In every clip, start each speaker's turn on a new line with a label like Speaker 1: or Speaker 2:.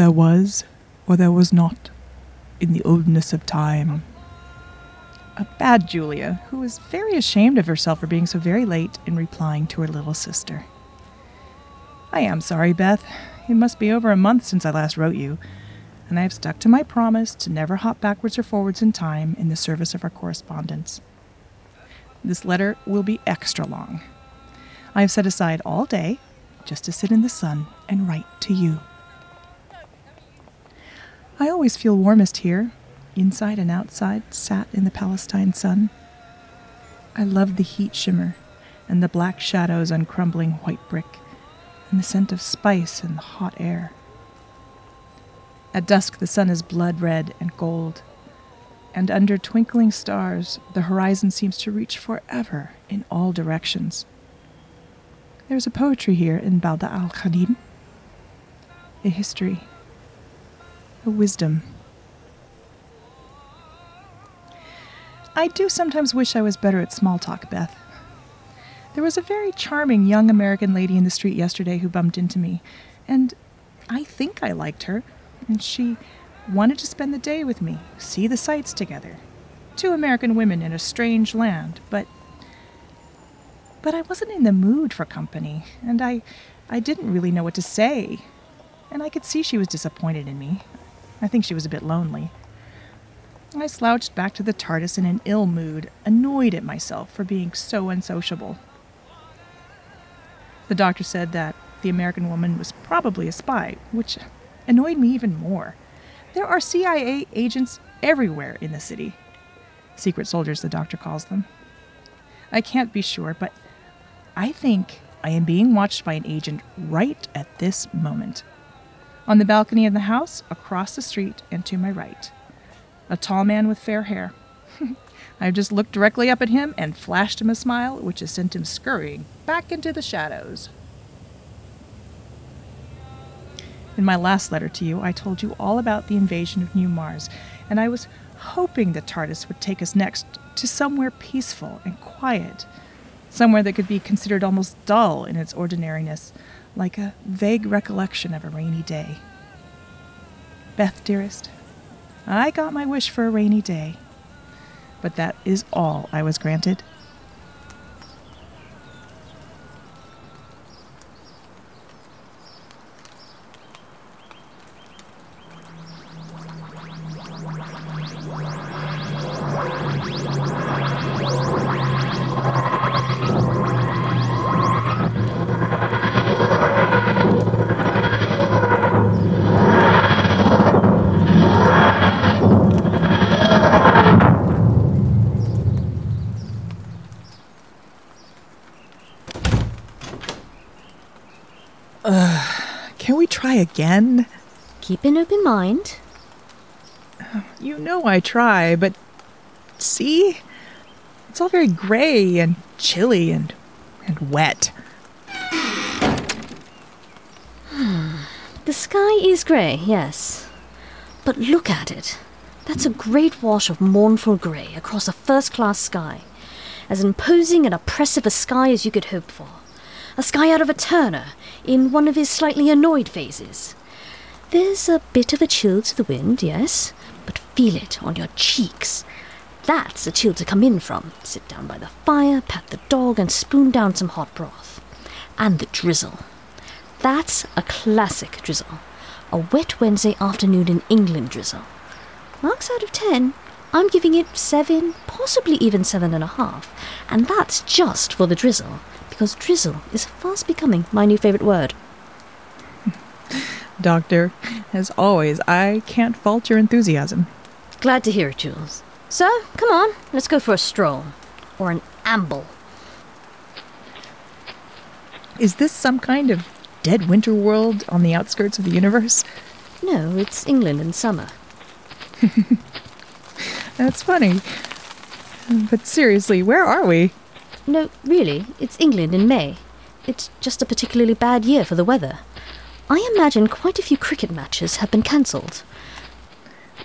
Speaker 1: There was, or there was not, in the oldness of time. A bad Julia, who was very ashamed of herself for being so very late in replying to her little sister. I am sorry, Beth. It must be over a month since I last wrote you, and I have stuck to my promise to never hop backwards or forwards in time in the service of our correspondence. This letter will be extra long. I have set aside all day just to sit in the sun and write to you. I always feel warmest here, inside and outside, sat in the Palestine sun. I love the heat shimmer and the black shadows on crumbling white brick and the scent of spice in the hot air. At dusk, the sun is blood red and gold, and under twinkling stars, the horizon seems to reach forever in all directions. There's a poetry here in Balda al Khadim, a history, a wisdom. I do sometimes wish I was better at small talk, Beth. There was a very charming young American lady in the street yesterday who bumped into me, and I think I liked her, and she wanted to spend the day with me, see the sights together. Two American women in a strange land, but but I wasn't in the mood for company, and I I didn't really know what to say. And I could see she was disappointed in me. I think she was a bit lonely. I slouched back to the TARDIS in an ill mood, annoyed at myself for being so unsociable. The doctor said that the American woman was probably a spy, which annoyed me even more. There are CIA agents everywhere in the city. Secret soldiers, the doctor calls them. I can't be sure, but I think I am being watched by an agent right at this moment. On the balcony of the house, across the street, and to my right. A tall man with fair hair. I just looked directly up at him and flashed him a smile, which has sent him scurrying back into the shadows. In my last letter to you, I told you all about the invasion of New Mars, and I was hoping the TARDIS would take us next to somewhere peaceful and quiet, somewhere that could be considered almost dull in its ordinariness, like a vague recollection of a rainy day. Beth, dearest, I got my wish for a rainy day, but that is all I was granted. Again?
Speaker 2: Keep an open mind.
Speaker 1: Um, you know I try, but see? It's all very gray and chilly and and wet. Hmm.
Speaker 2: The sky is grey, yes. But look at it. That's a great wash of mournful grey across a first class sky. As imposing and oppressive a sky as you could hope for. A sky out of a Turner, in one of his slightly annoyed phases. There's a bit of a chill to the wind, yes, but feel it on your cheeks. That's a chill to come in from. Sit down by the fire, pat the dog, and spoon down some hot broth. And the drizzle. That's a classic drizzle. A wet Wednesday afternoon in England drizzle. Marks out of ten, I'm giving it seven, possibly even seven and a half. And that's just for the drizzle, because drizzle is fast becoming my new favourite word.
Speaker 1: Doctor, as always, I can't fault your enthusiasm.
Speaker 2: Glad to hear it, Jules. So, come on, let's go for a stroll. Or an amble.
Speaker 1: Is this some kind of dead winter world on the outskirts of the universe?
Speaker 2: No, it's England in summer.
Speaker 1: That's funny. But seriously, where are we?
Speaker 2: No, really, it's England in May. It's just a particularly bad year for the weather. I imagine quite a few cricket matches have been cancelled.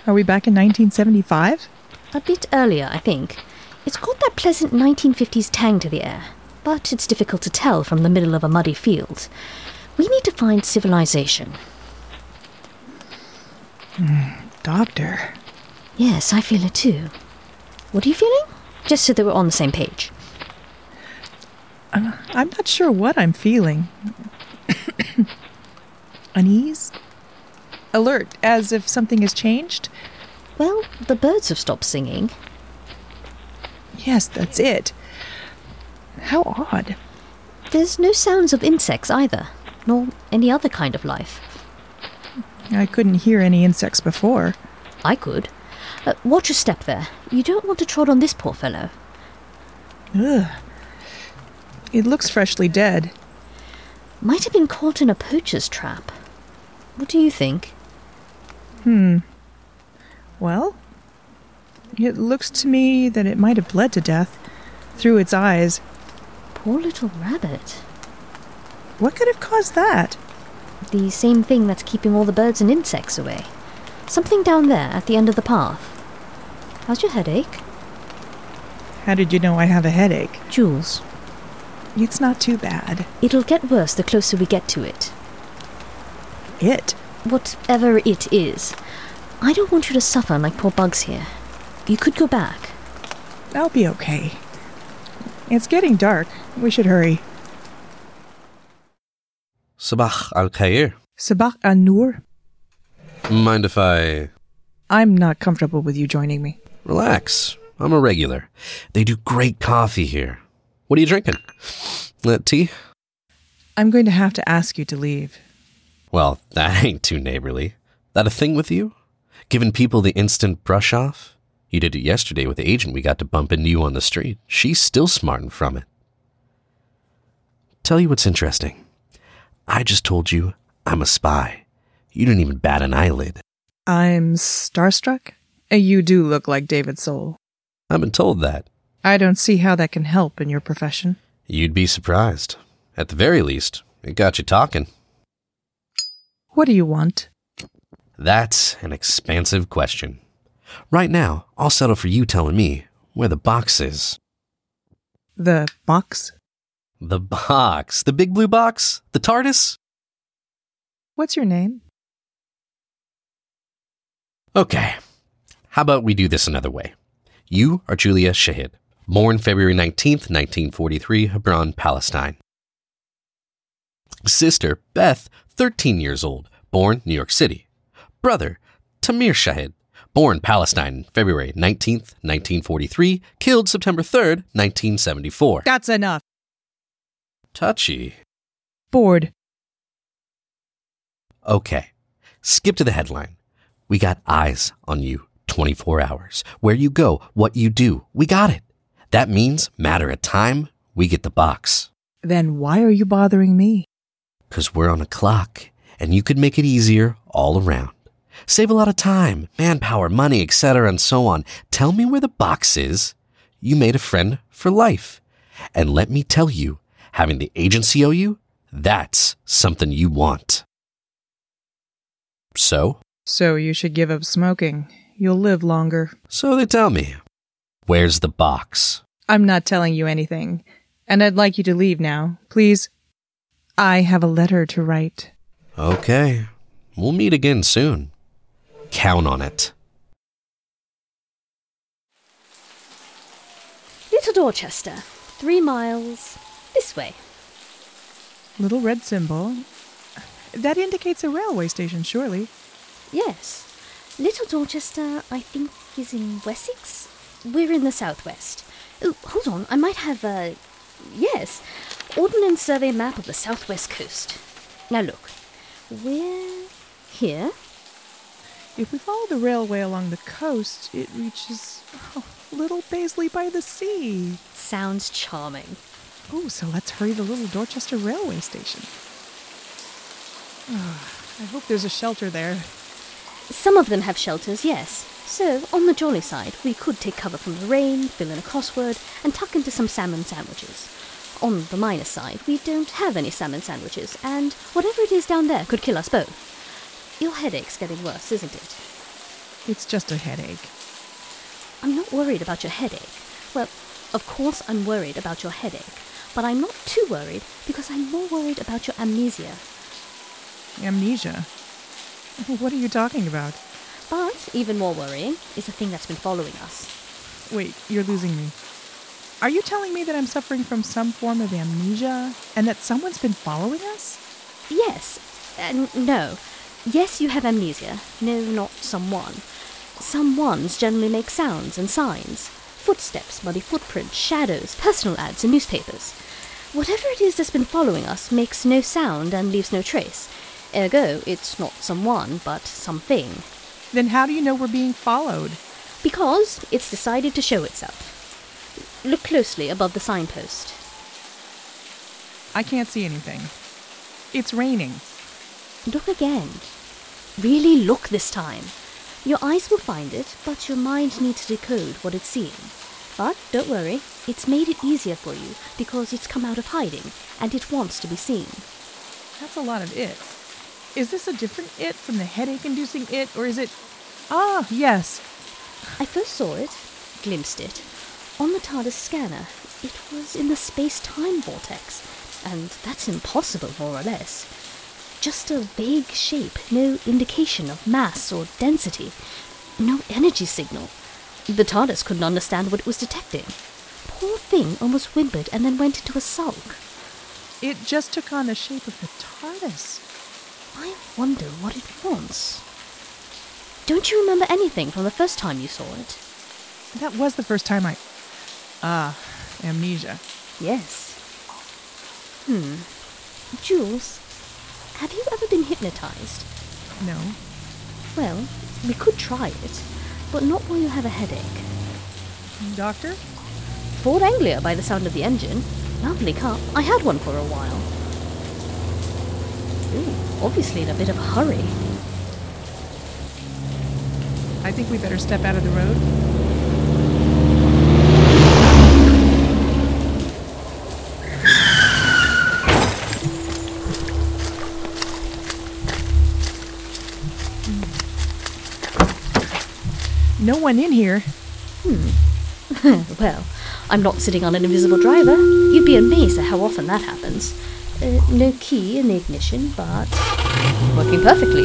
Speaker 1: Are we back in 1975?
Speaker 2: A bit earlier, I think. It's got that pleasant 1950s tang to the air, but it's difficult to tell from the middle of a muddy field. We need to find civilization.
Speaker 1: Hmm, doctor.
Speaker 2: Yes, I feel it too. What are you feeling? Just so that we're on the same page.
Speaker 1: I'm not sure what I'm feeling. Unease? Alert, as if something has changed?
Speaker 2: Well, the birds have stopped singing.
Speaker 1: Yes, that's it. How odd.
Speaker 2: There's no sounds of insects either, nor any other kind of life.
Speaker 1: I couldn't hear any insects before.
Speaker 2: I could. Uh, watch your step there. You don't want to trod on this poor fellow.
Speaker 1: Ugh. It looks freshly dead.
Speaker 2: Might have been caught in a poacher's trap. What do you think?
Speaker 1: Hmm. Well, it looks to me that it might have bled to death through its eyes.
Speaker 2: Poor little rabbit.
Speaker 1: What could have caused that?
Speaker 2: The same thing that's keeping all the birds and insects away. Something down there at the end of the path. How's your headache?
Speaker 1: How did you know I have a headache?
Speaker 2: Jules,
Speaker 1: It's not too bad.
Speaker 2: it'll get worse the closer we get to it.
Speaker 1: It?
Speaker 2: Whatever it is. I don't want you to suffer like poor bugs here. You could go back.
Speaker 1: I'll be okay. It's getting dark. We should hurry.
Speaker 3: Sabah al Khair.
Speaker 1: Sabah an Nur?
Speaker 3: Mind if I
Speaker 1: I'm not comfortable with you joining me.
Speaker 3: relax? I'm a regular. They do great coffee here. What are you drinking? Uh, tea?
Speaker 1: I'm going to have to ask you to leave.
Speaker 3: Well, that ain't too neighborly. That a thing with you? Giving people the instant brush off? You did it yesterday with the agent we got to bump into you on the street. She's still smarting from it. Tell you what's interesting. I just told you I'm a spy. You didn't even bat an eyelid.
Speaker 1: I'm starstruck? You do look like David Soul.
Speaker 3: I've been told that.
Speaker 1: I don't see how that can help in your profession.
Speaker 3: You'd be surprised. At the very least, it got you talking.
Speaker 1: What do you want?
Speaker 3: That's an expansive question. Right now, I'll settle for you telling me where the box is.
Speaker 1: The box?
Speaker 3: The box? The big blue box? The TARDIS?
Speaker 1: What's your name?
Speaker 3: Okay. How about we do this another way? You are Julia Shahid, born February 19th, 1943, Hebron, Palestine. Sister Beth, 13 years old, born New York City. Brother Tamir Shahid, born Palestine, February 19th, 1943, killed September 3rd, 1974.
Speaker 1: That's enough.
Speaker 3: Touchy.
Speaker 1: Bored.
Speaker 3: Okay. Skip to the headline. We got eyes on you 24 hours. Where you go, what you do, we got it. That means matter of time, we get the box.
Speaker 1: Then why are you bothering me?
Speaker 3: Because we're on a clock and you could make it easier all around. Save a lot of time, manpower, money, etc., and so on. Tell me where the box is. You made a friend for life. And let me tell you, having the agency owe you, that's something you want. So?
Speaker 1: So you should give up smoking. You'll live longer.
Speaker 3: So they tell me. Where's the box?
Speaker 1: I'm not telling you anything. And I'd like you to leave now. Please. I have a letter to write.
Speaker 3: Okay. We'll meet again soon. Count on it.
Speaker 2: Little Dorchester, three miles this way.
Speaker 1: Little red symbol. That indicates a railway station, surely.
Speaker 2: Yes. Little Dorchester, I think, is in Wessex. We're in the southwest. Oh, hold on, I might have a. Yes, Ordnance Survey map of the southwest coast. Now look, we're here.
Speaker 1: If we follow the railway along the coast, it reaches oh, Little Paisley by the sea.
Speaker 2: Sounds charming.
Speaker 1: Oh, so let's hurry to Little Dorchester railway station. Ah, I hope there's a shelter there.
Speaker 2: Some of them have shelters, yes. So, on the jolly side, we could take cover from the rain, fill in a crossword, and tuck into some salmon sandwiches. On the minus side, we don't have any salmon sandwiches, and whatever it is down there could kill us both. Your headache's getting worse, isn't it?
Speaker 1: It's just a headache.
Speaker 2: I'm not worried about your headache. Well, of course I'm worried about your headache, but I'm not too worried because I'm more worried about your amnesia.
Speaker 1: Amnesia. What are you talking about?
Speaker 2: But even more worrying is the thing that's been following us.
Speaker 1: Wait, you're losing me. Are you telling me that I'm suffering from some form of amnesia and that someone's been following us?
Speaker 2: Yes. Uh, no. Yes, you have amnesia. No, not someone. Someones generally make sounds and signs footsteps, muddy footprints, shadows, personal ads in newspapers. Whatever it is that's been following us makes no sound and leaves no trace. Ergo, it's not someone, but something.
Speaker 1: Then how do you know we're being followed?
Speaker 2: Because it's decided to show itself. Look closely above the signpost.
Speaker 1: I can't see anything. It's raining.
Speaker 2: Look again. Really look this time. Your eyes will find it, but your mind needs to decode what it's seeing. But don't worry, it's made it easier for you because it's come out of hiding and it wants to be seen.
Speaker 1: That's a lot of it. Is this a different it from the headache inducing it, or is it. Ah, yes.
Speaker 2: I first saw it, glimpsed it, on the TARDIS scanner. It was in the space time vortex, and that's impossible, more or less. Just a vague shape, no indication of mass or density, no energy signal. The TARDIS couldn't understand what it was detecting. Poor thing almost whimpered and then went into a sulk.
Speaker 1: It just took on the shape of the TARDIS.
Speaker 2: I wonder what it wants. Don't you remember anything from the first time you saw it?
Speaker 1: That was the first time I. Ah, amnesia.
Speaker 2: Yes. Hmm. Jules, have you ever been hypnotized?
Speaker 1: No.
Speaker 2: Well, we could try it, but not while you have a headache.
Speaker 1: Doctor?
Speaker 2: Ford Anglia by the sound of the engine. Lovely car. I had one for a while. Ooh, obviously in a bit of a hurry.
Speaker 1: I think we better step out of the road. No one in here. Hmm.
Speaker 2: well, I'm not sitting on an invisible driver. You'd be amazed at how often that happens. Uh, no key in the ignition, but working perfectly.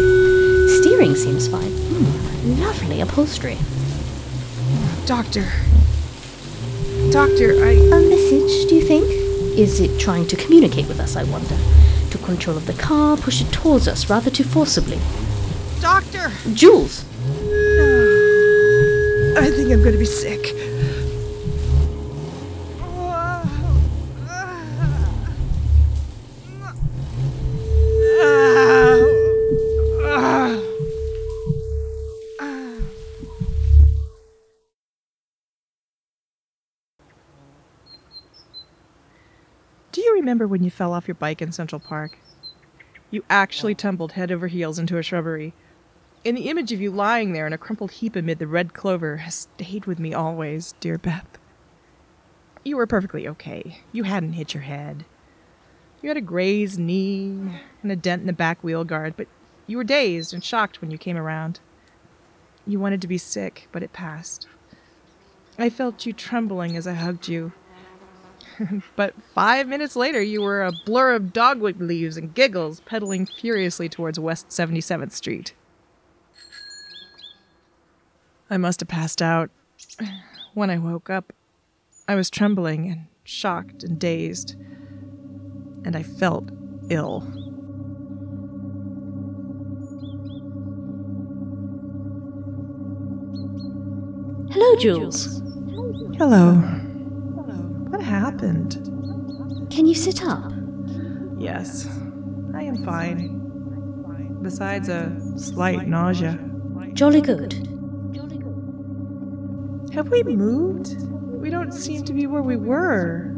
Speaker 2: Steering seems fine. Hmm, lovely upholstery.
Speaker 1: Doctor. Doctor, I.
Speaker 2: A message, do you think? Is it trying to communicate with us, I wonder? Took control of the car, push it towards us rather too forcibly.
Speaker 1: Doctor!
Speaker 2: Jules!
Speaker 1: I think I'm gonna be sick. Remember when you fell off your bike in Central Park? You actually tumbled head over heels into a shrubbery. And the image of you lying there in a crumpled heap amid the red clover has stayed with me always, dear Beth. You were perfectly okay. You hadn't hit your head. You had a grazed knee and a dent in the back wheel guard, but you were dazed and shocked when you came around. You wanted to be sick, but it passed. I felt you trembling as I hugged you. but five minutes later, you were a blur of dogwood leaves and giggles, pedaling furiously towards West 77th Street. I must have passed out. When I woke up, I was trembling and shocked and dazed, and I felt ill.
Speaker 2: Hello, Jules.
Speaker 1: Hello. What happened?
Speaker 2: Can you sit up?
Speaker 1: Yes, I am fine. Besides a slight nausea.
Speaker 2: Jolly good.
Speaker 1: Have we moved? We don't seem to be where we were.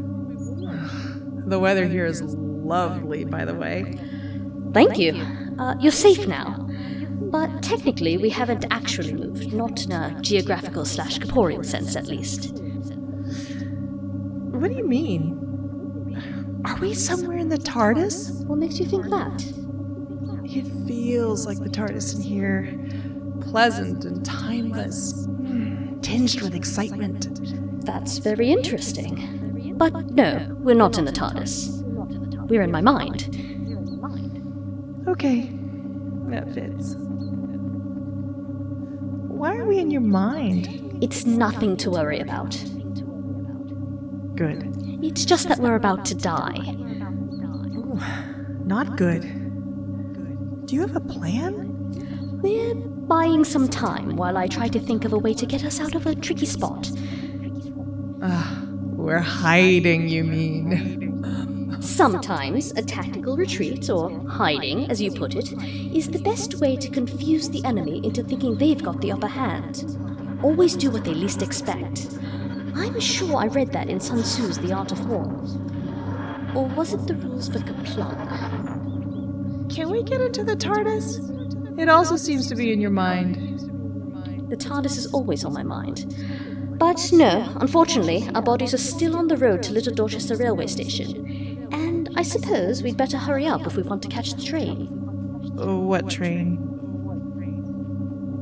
Speaker 1: The weather here is lovely, by the way.
Speaker 2: Thank you. Uh, you're safe now. But technically, we haven't actually moved, not in a geographical slash corporeal sense, at least.
Speaker 1: What do you mean? Are we somewhere in the TARDIS?
Speaker 2: What makes you think that?
Speaker 1: It feels like the TARDIS in here. Pleasant and timeless. Tinged with excitement.
Speaker 2: That's very interesting. But no, we're not in the TARDIS. We're in my mind.
Speaker 1: Okay, that fits. Why are we in your mind?
Speaker 2: It's nothing to worry about.
Speaker 1: Good.
Speaker 2: It's just that we're about to die.
Speaker 1: Ooh, not good. Do you have a plan?
Speaker 2: We're buying some time while I try to think of a way to get us out of a tricky spot.
Speaker 1: Ah, we're hiding, you mean?
Speaker 2: Sometimes a tactical retreat, or hiding, as you put it, is the best way to confuse the enemy into thinking they've got the upper hand. Always do what they least expect. I'm sure I read that in Sun Tzu's The Art of War. Or was it the rules for KerPlunk?
Speaker 1: Can we get into the TARDIS? It also seems to be in your mind.
Speaker 2: The TARDIS is always on my mind. But no, unfortunately, our bodies are still on the road to Little Dorchester railway station. And I suppose we'd better hurry up if we want to catch the train.
Speaker 1: Oh, what train?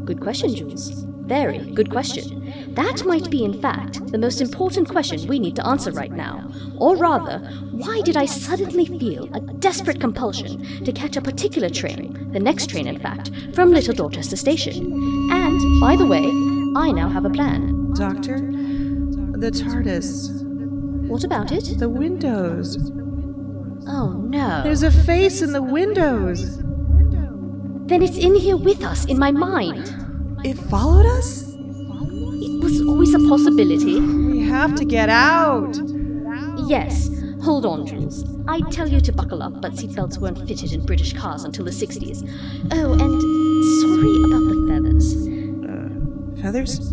Speaker 2: Good question, Jules. Very good question. That might be, in fact, the most important question we need to answer right now. Or rather, why did I suddenly feel a desperate compulsion to catch a particular train, the next train, in fact, from Little Dorchester Station? And, by the way, I now have a plan.
Speaker 1: Doctor? The TARDIS.
Speaker 2: What about it?
Speaker 1: The windows.
Speaker 2: Oh no.
Speaker 1: There's a face in the windows.
Speaker 2: Then it's in here with us, in my mind.
Speaker 1: It followed us?
Speaker 2: It was always a possibility.
Speaker 1: We have to get out.
Speaker 2: Yes. Hold on, Jules. I'd tell you to buckle up, but seatbelts weren't fitted in British cars until the 60s. Oh, and sorry about the feathers.
Speaker 1: Uh, feathers?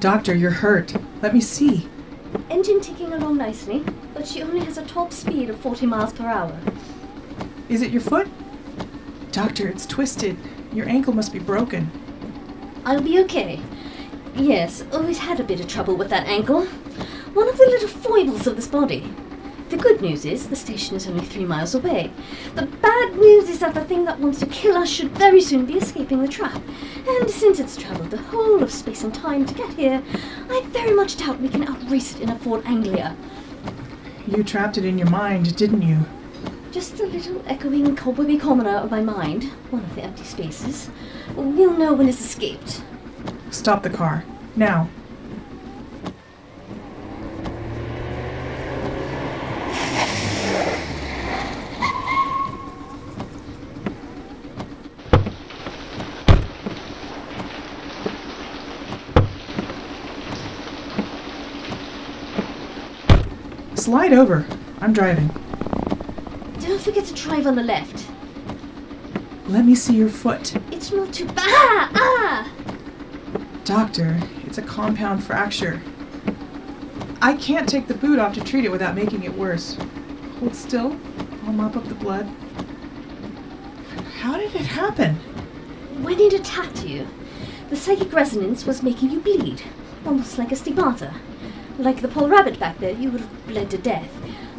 Speaker 1: Doctor, you're hurt. Let me see.
Speaker 2: Engine ticking along nicely, but she only has a top speed of 40 miles per hour.
Speaker 1: Is it your foot? Doctor, it's twisted. Your ankle must be broken.
Speaker 2: I'll be okay. Yes, always had a bit of trouble with that ankle. One of the little foibles of this body. The good news is the station is only three miles away. The bad news is that the thing that wants to kill us should very soon be escaping the trap. And since it's travelled the whole of space and time to get here, I very much doubt we can outrace it in a Ford Anglia.
Speaker 1: You trapped it in your mind, didn't you?
Speaker 2: Just a little echoing cobwebby commoner of my mind, one of the empty spaces. We'll know when it's escaped.
Speaker 1: Stop the car. Now. Slide over. I'm driving.
Speaker 2: Don't forget to drive on the left.
Speaker 1: Let me see your foot.
Speaker 2: It's not too bad. Ah! ah!
Speaker 1: Doctor, it's a compound fracture. I can't take the boot off to treat it without making it worse. Hold still. I'll mop up the blood. How did it happen?
Speaker 2: When it attacked you, the psychic resonance was making you bleed, almost like a stigmata. Like the Paul Rabbit back there, you would have bled to death.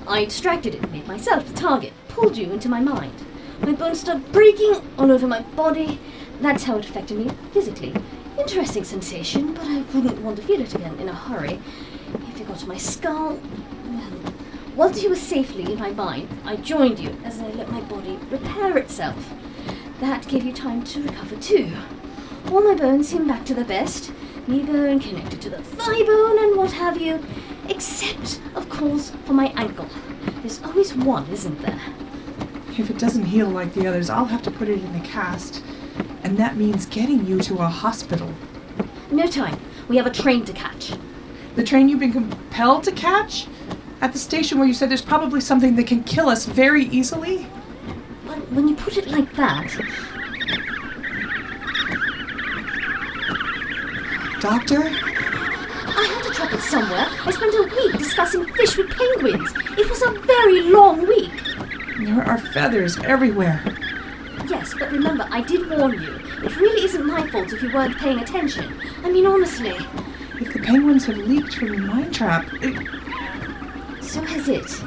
Speaker 2: I distracted it, made myself the target, pulled you into my mind. My bones started breaking all over my body. That's how it affected me physically. Interesting sensation, but I wouldn't want to feel it again in a hurry. If it got to my skull, well, once you were safely in my mind, I joined you as I let my body repair itself. That gave you time to recover too. All my bones seemed back to their best. Knee bone connected to the thigh bone and what have you. Except, of course, for my ankle. There's always one, isn't there?
Speaker 1: If it doesn't heal like the others, I'll have to put it in a cast. And that means getting you to a hospital.
Speaker 2: No time. We have a train to catch.
Speaker 1: The train you've been compelled to catch? At the station where you said there's probably something that can kill us very easily?
Speaker 2: But when you put it like that,
Speaker 1: Doctor?
Speaker 2: I had to drop it somewhere. I spent a week discussing fish with penguins. It was a very long week.
Speaker 1: There are feathers everywhere.
Speaker 2: Yes, but remember, I did warn you. It really isn't my fault if you weren't paying attention. I mean, honestly.
Speaker 1: If the penguins have leaked from the mine trap, it,
Speaker 2: So has it.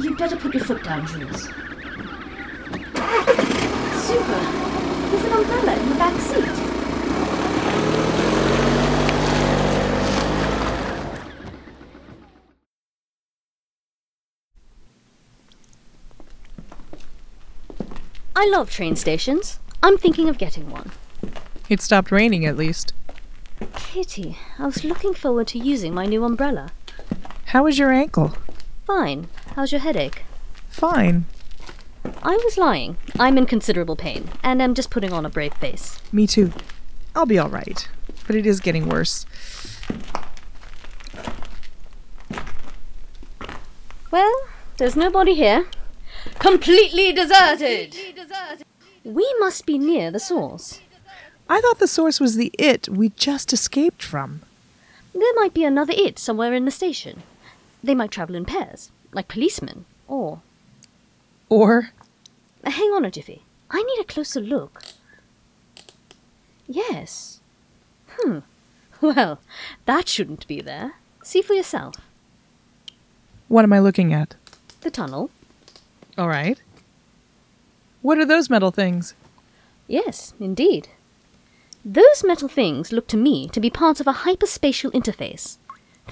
Speaker 2: You'd better put your foot down, Jules. Super. There's an umbrella in the back seat. I love train stations. I'm thinking of getting one.
Speaker 1: It stopped raining at least.
Speaker 2: Kitty, I was looking forward to using my new umbrella.
Speaker 1: How is your ankle?
Speaker 2: Fine. How's your headache?
Speaker 1: Fine.
Speaker 2: I was lying. I'm in considerable pain, and I'm just putting on a brave face.
Speaker 1: Me too. I'll be alright. But it is getting worse.
Speaker 2: Well, there's nobody here. Completely deserted! We must be near the source.
Speaker 1: I thought the source was the it we just escaped from.
Speaker 2: There might be another it somewhere in the station. They might travel in pairs, like policemen, or.
Speaker 1: Or
Speaker 2: Uh, Hang on a jiffy. I need a closer look. Yes. Hmm. Well, that shouldn't be there. See for yourself.
Speaker 1: what am I looking at?
Speaker 2: The tunnel.
Speaker 1: Alright. What are those metal things?
Speaker 2: Yes, indeed. Those metal things look to me to be parts of a hyperspatial interface.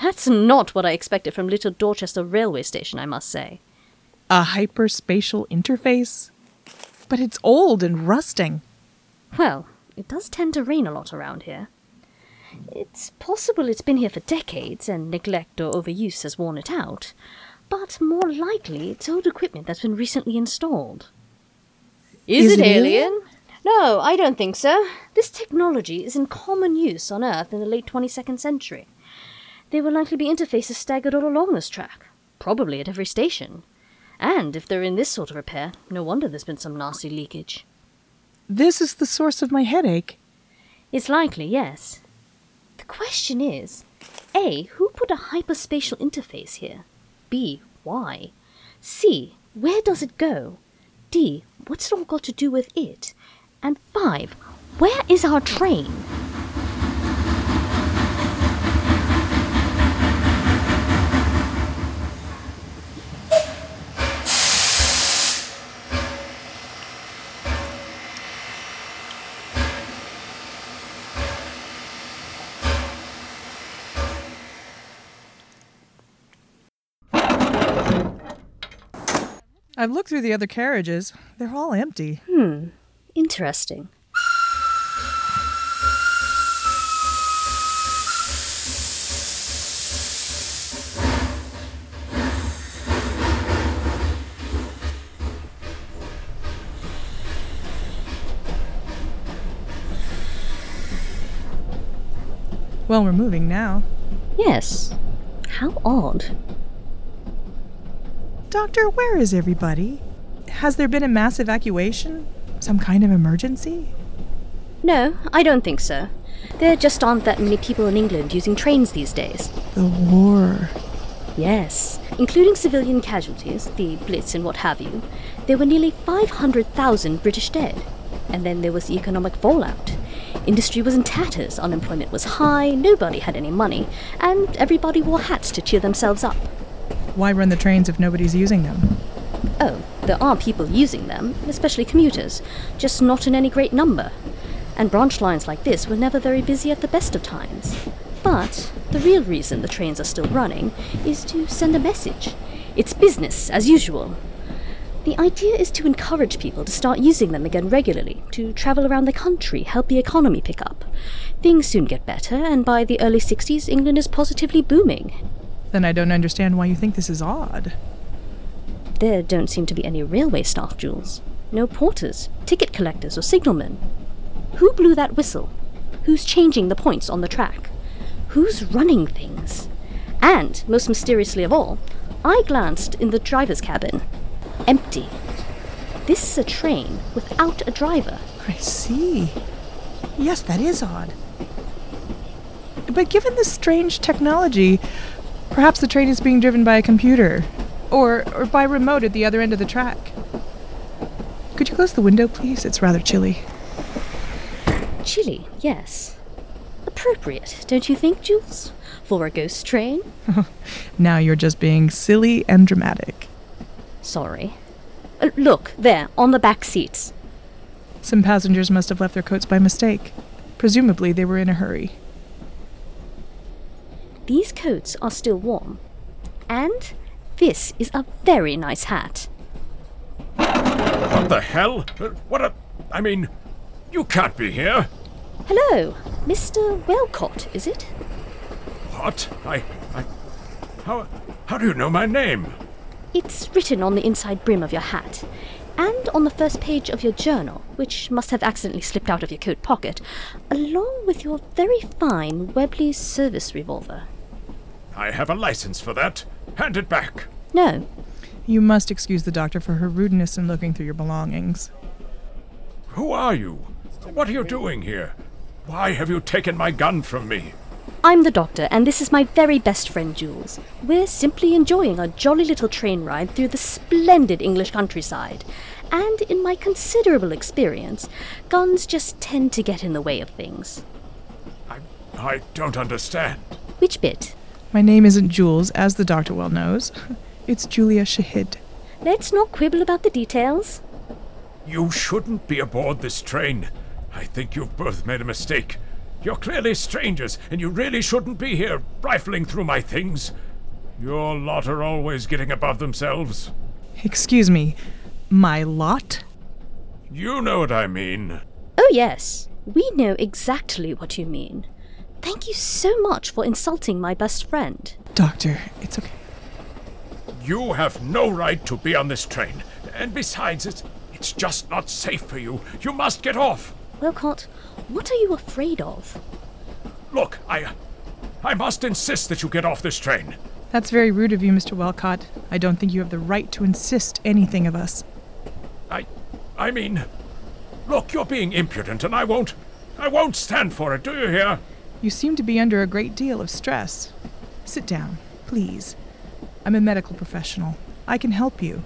Speaker 2: That's not what I expected from Little Dorchester Railway Station, I must say.
Speaker 1: A hyperspatial interface? But it's old and rusting.
Speaker 2: Well, it does tend to rain a lot around here. It's possible it's been here for decades and neglect or overuse has worn it out, but more likely it's old equipment that's been recently installed.
Speaker 1: Is it alien?
Speaker 2: No, I don't think so. This technology is in common use on Earth in the late 22nd century. There will likely be interfaces staggered all along this track, probably at every station. And if they're in this sort of repair, no wonder there's been some nasty leakage.
Speaker 1: This is the source of my headache.
Speaker 2: It's likely, yes. The question is A. Who put a hyperspatial interface here? B. Why? C. Where does it go? D. What's it all got to do with it? And 5. Where is our train?
Speaker 1: I've looked through the other carriages. They're all empty. Hmm.
Speaker 2: Interesting.
Speaker 1: Well, we're moving now.
Speaker 2: Yes. How odd.
Speaker 1: Doctor, where is everybody? Has there been a mass evacuation? Some kind of emergency?
Speaker 2: No, I don't think so. There just aren't that many people in England using trains these days.
Speaker 1: The war.
Speaker 2: Yes, including civilian casualties, the Blitz and what have you, there were nearly 500,000 British dead. And then there was the economic fallout. Industry was in tatters, unemployment was high, nobody had any money, and everybody wore hats to cheer themselves up.
Speaker 1: Why run the trains if nobody's using them?
Speaker 2: Oh, there are people using them, especially commuters, just not in any great number. And branch lines like this were never very busy at the best of times. But the real reason the trains are still running is to send a message. It's business, as usual. The idea is to encourage people to start using them again regularly, to travel around the country, help the economy pick up. Things soon get better, and by the early 60s, England is positively booming.
Speaker 1: Then I don't understand why you think this is odd.
Speaker 2: There don't seem to be any railway staff, Jules. No porters, ticket collectors, or signalmen. Who blew that whistle? Who's changing the points on the track? Who's running things? And, most mysteriously of all, I glanced in the driver's cabin. Empty. This is a train without a driver.
Speaker 1: I see. Yes, that is odd. But given this strange technology, perhaps the train is being driven by a computer or or by remote at the other end of the track. Could you close the window, please? It's rather chilly.
Speaker 2: Chilly, yes. Appropriate, don't you think, Jules? For a ghost train?
Speaker 1: Now you're just being silly and dramatic.
Speaker 2: Sorry. Uh, look, there, on the back seats.
Speaker 1: Some passengers must have left their coats by mistake. Presumably, they were in a hurry.
Speaker 2: These coats are still warm. And this is a very nice hat.
Speaker 4: What the hell? What a. I mean, you can't be here.
Speaker 2: Hello, Mr. Welcott, is it?
Speaker 4: What? I. I. How. How do you know my name?
Speaker 2: It's written on the inside brim of your hat, and on the first page of your journal, which must have accidentally slipped out of your coat pocket, along with your very fine Webley service revolver.
Speaker 4: I have a license for that. Hand it back.
Speaker 2: No,
Speaker 1: You must excuse the doctor for her rudeness in looking through your belongings.
Speaker 4: Who are you? What are you doing here? Why have you taken my gun from me?
Speaker 2: I'm the doctor, and this is my very best friend Jules. We're simply enjoying a jolly little train ride through the splendid English countryside. And in my considerable experience, guns just tend to get in the way of things.
Speaker 4: I. I don't understand.
Speaker 2: Which bit?
Speaker 1: My name isn't Jules, as the doctor well knows. It's Julia Shahid.
Speaker 2: Let's not quibble about the details.
Speaker 4: You shouldn't be aboard this train. I think you've both made a mistake. You're clearly strangers, and you really shouldn't be here, rifling through my things. Your lot are always getting above themselves.
Speaker 1: Excuse me, my lot?
Speaker 4: You know what I mean.
Speaker 2: Oh, yes, we know exactly what you mean. Thank you so much for insulting my best friend.
Speaker 1: Doctor, it's okay.
Speaker 4: You have no right to be on this train. And besides, it's, it's just not safe for you. You must get off.
Speaker 2: Wilcott, what are you afraid of?
Speaker 4: Look, I. I must insist that you get off this train.
Speaker 1: That's very rude of you, Mr. Welcott. I don't think you have the right to insist anything of us.
Speaker 4: I. I mean. Look, you're being impudent, and I won't. I won't stand for it, do you hear?
Speaker 1: You seem to be under a great deal of stress. Sit down, please. I'm a medical professional. I can help you.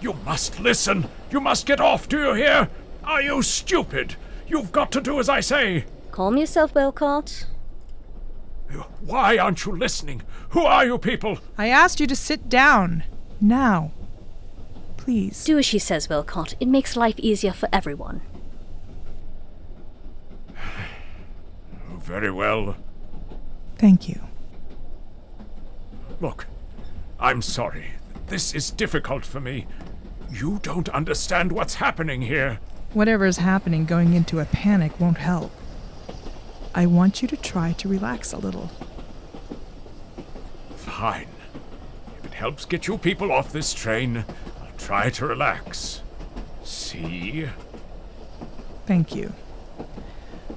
Speaker 4: You must listen. You must get off, do you hear? Are you stupid? You've got to do as I say.
Speaker 2: Calm yourself, Wilcott.
Speaker 4: Why aren't you listening? Who are you people?
Speaker 1: I asked you to sit down. Now. Please.
Speaker 2: Do as she says, Wilcott. It makes life easier for everyone.
Speaker 4: Very well.
Speaker 1: Thank you.
Speaker 4: Look, I'm sorry. This is difficult for me. You don't understand what's happening here.
Speaker 1: Whatever is happening going into a panic won't help. I want you to try to relax a little.
Speaker 4: Fine. If it helps get you people off this train, I'll try to relax. See?
Speaker 1: Thank you.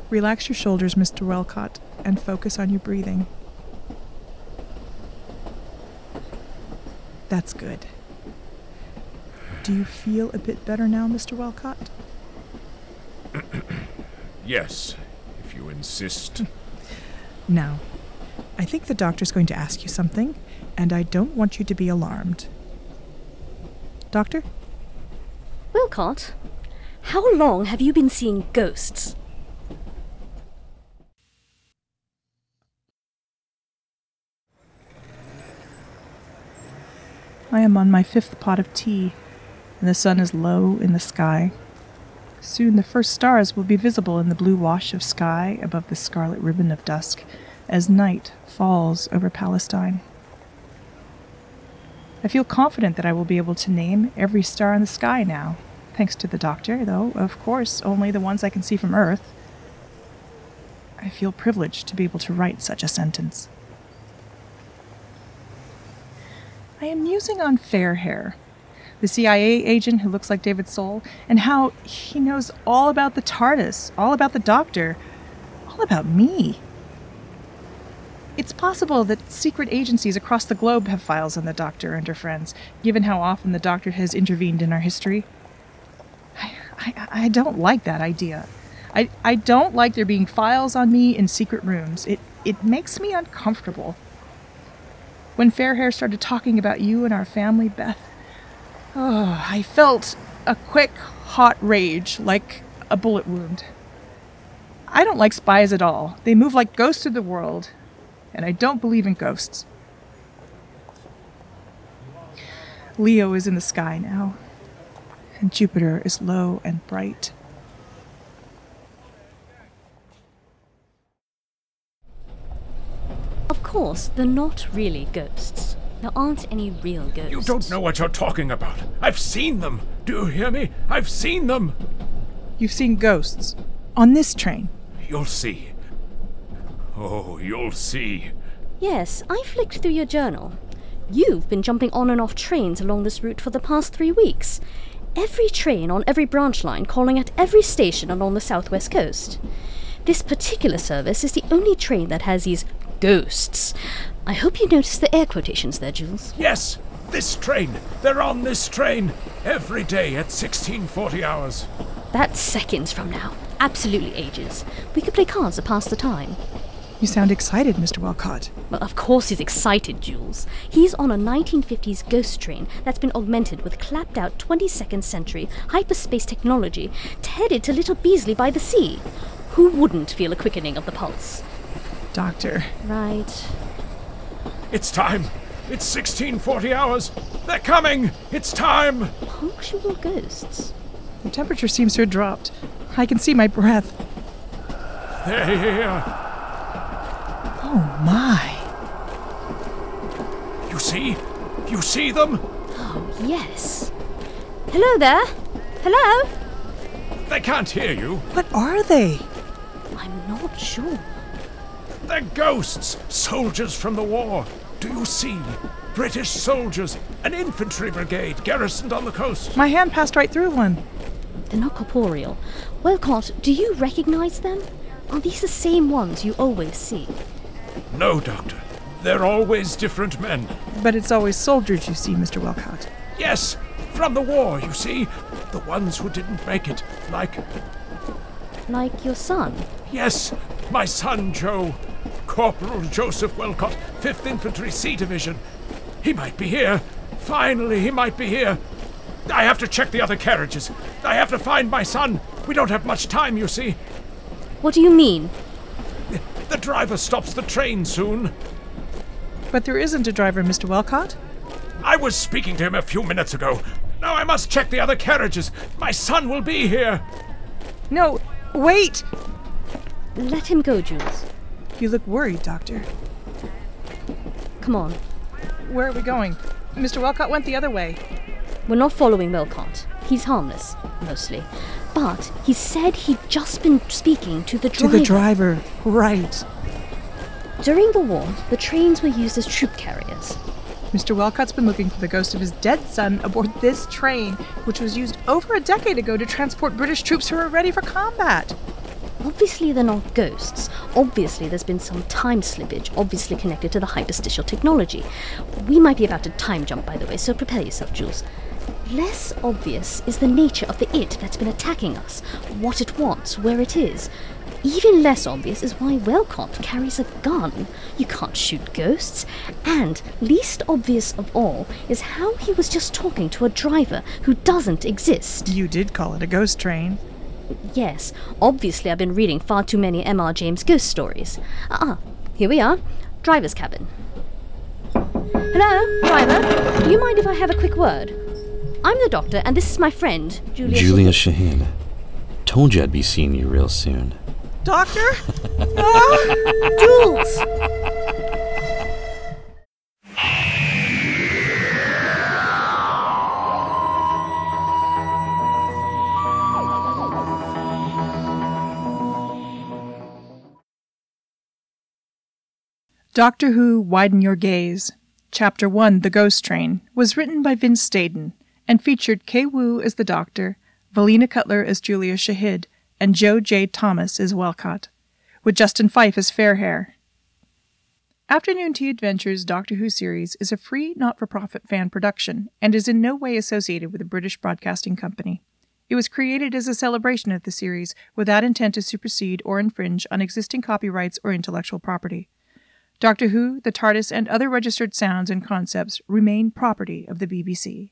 Speaker 1: Relax your shoulders, Mr. Welcott, and focus on your breathing. That's good. Do you feel a bit better now, Mr. Welcott?
Speaker 4: Yes, if you insist.
Speaker 1: Now, I think the doctor's going to ask you something, and I don't want you to be alarmed. Doctor?
Speaker 2: Wilcott, how long have you been seeing ghosts?
Speaker 1: Am on my fifth pot of tea, and the sun is low in the sky. Soon the first stars will be visible in the blue wash of sky above the scarlet ribbon of dusk as night falls over Palestine. I feel confident that I will be able to name every star in the sky now, thanks to the doctor, though, of course, only the ones I can see from Earth. I feel privileged to be able to write such a sentence. I am musing on Fairhair, the CIA agent who looks like David Soul, and how he knows all about the TARDIS, all about the Doctor, all about me. It's possible that secret agencies across the globe have files on the Doctor and her friends, given how often the Doctor has intervened in our history. I, I, I don't like that idea. I, I don't like there being files on me in secret rooms. It, it makes me uncomfortable. When Fairhair started talking about you and our family, Beth, oh, I felt a quick, hot rage, like a bullet wound. I don't like spies at all. They move like ghosts through the world, and I don't believe in ghosts. Leo is in the sky now, and Jupiter is low and bright.
Speaker 2: Of course, they're not really ghosts. There aren't any real ghosts.
Speaker 4: You don't know what you're talking about. I've seen them. Do you hear me? I've seen them.
Speaker 1: You've seen ghosts. On this train.
Speaker 4: You'll see. Oh, you'll see.
Speaker 2: Yes, I flicked through your journal. You've been jumping on and off trains along this route for the past three weeks. Every train on every branch line calling at every station along the southwest coast. This particular service is the only train that has these ghosts. I hope you noticed the air quotations there, Jules.
Speaker 4: Yes, this train. They're on this train every day at 1640 hours.
Speaker 2: That's seconds from now. Absolutely ages. We could play cards to pass the time.
Speaker 1: You sound excited, Mr. Walcott.
Speaker 2: Well, of course he's excited, Jules. He's on a 1950s ghost train that's been augmented with clapped out 22nd century hyperspace technology, headed to Little Beasley by the sea. Who wouldn't feel a quickening of the pulse?
Speaker 1: Doctor.
Speaker 2: Right.
Speaker 4: It's time. It's 1640 hours. They're coming. It's time.
Speaker 2: Punctual ghosts.
Speaker 1: The temperature seems to have dropped. I can see my breath.
Speaker 4: They're here.
Speaker 1: Oh my.
Speaker 4: You see? You see them?
Speaker 2: Oh, yes. Hello there. Hello?
Speaker 4: They can't hear you.
Speaker 1: What are they?
Speaker 2: I'm not sure.
Speaker 4: They're ghosts. Soldiers from the war. Do you see? British soldiers. An infantry brigade garrisoned on the coast.
Speaker 1: My hand passed right through one.
Speaker 2: They're not corporeal. Welcott, do you recognize them? Are these the same ones you always see?
Speaker 4: No, Doctor. They're always different men.
Speaker 1: But it's always soldiers you see, Mr. Walcott.
Speaker 4: Yes, from the war, you see. The ones who didn't make it. Like,
Speaker 2: Like your son?
Speaker 4: yes, my son Joe. Corporal Joseph Welcott, 5th Infantry C Division. He might be here. Finally, he might be here. I have to check the other carriages. I have to find my son. We don't have much time, you see.
Speaker 2: What do you mean?
Speaker 4: The driver stops the train soon.
Speaker 1: But there isn't a driver, Mr. Walcott.
Speaker 4: I was speaking to him a few minutes ago. Now I must check the other carriages. My son will be here.
Speaker 1: No, wait!
Speaker 2: Let him go, Jules.
Speaker 1: You look worried, Doctor.
Speaker 2: Come on.
Speaker 1: Where are we going? Mr. Walcott went the other way.
Speaker 2: We're not following Welcott. He's harmless, mostly. But he said he'd just been speaking to the driver.
Speaker 1: To the driver. Right.
Speaker 2: During the war, the trains were used as troop carriers.
Speaker 1: Mr. Walcott's been looking for the ghost of his dead son aboard this train, which was used over a decade ago to transport British troops who were ready for combat.
Speaker 2: Obviously, they're not ghosts. Obviously, there's been some time slippage, obviously connected to the hyperstitial technology. We might be about to time jump, by the way, so prepare yourself, Jules. Less obvious is the nature of the it that's been attacking us, what it wants, where it is. Even less obvious is why Welcott carries a gun. You can't shoot ghosts. And least obvious of all is how he was just talking to a driver who doesn't exist.
Speaker 1: You did call it a ghost train.
Speaker 2: Yes, obviously I've been reading far too many M.R. James ghost stories. Ah, here we are. Driver's cabin. Hello, driver. Do you mind if I have a quick word? I'm the doctor, and this is my friend, Julia.
Speaker 3: Julia Shaheen. Told you I'd be seeing you real soon.
Speaker 1: Doctor? Ah!
Speaker 2: Jules!
Speaker 1: Doctor Who Widen Your Gaze, Chapter 1 The Ghost Train, was written by Vince Stadon and featured Kay Wu as the Doctor, Valina Cutler as Julia Shahid, and Joe J. Thomas as Welcott, with Justin Fife as Fairhair. Afternoon Tea Adventures Doctor Who series is a free, not for profit fan production and is in no way associated with the British Broadcasting Company. It was created as a celebration of the series without intent to supersede or infringe on existing copyrights or intellectual property. Doctor Who, the TARDIS, and other registered sounds and concepts remain property of the BBC.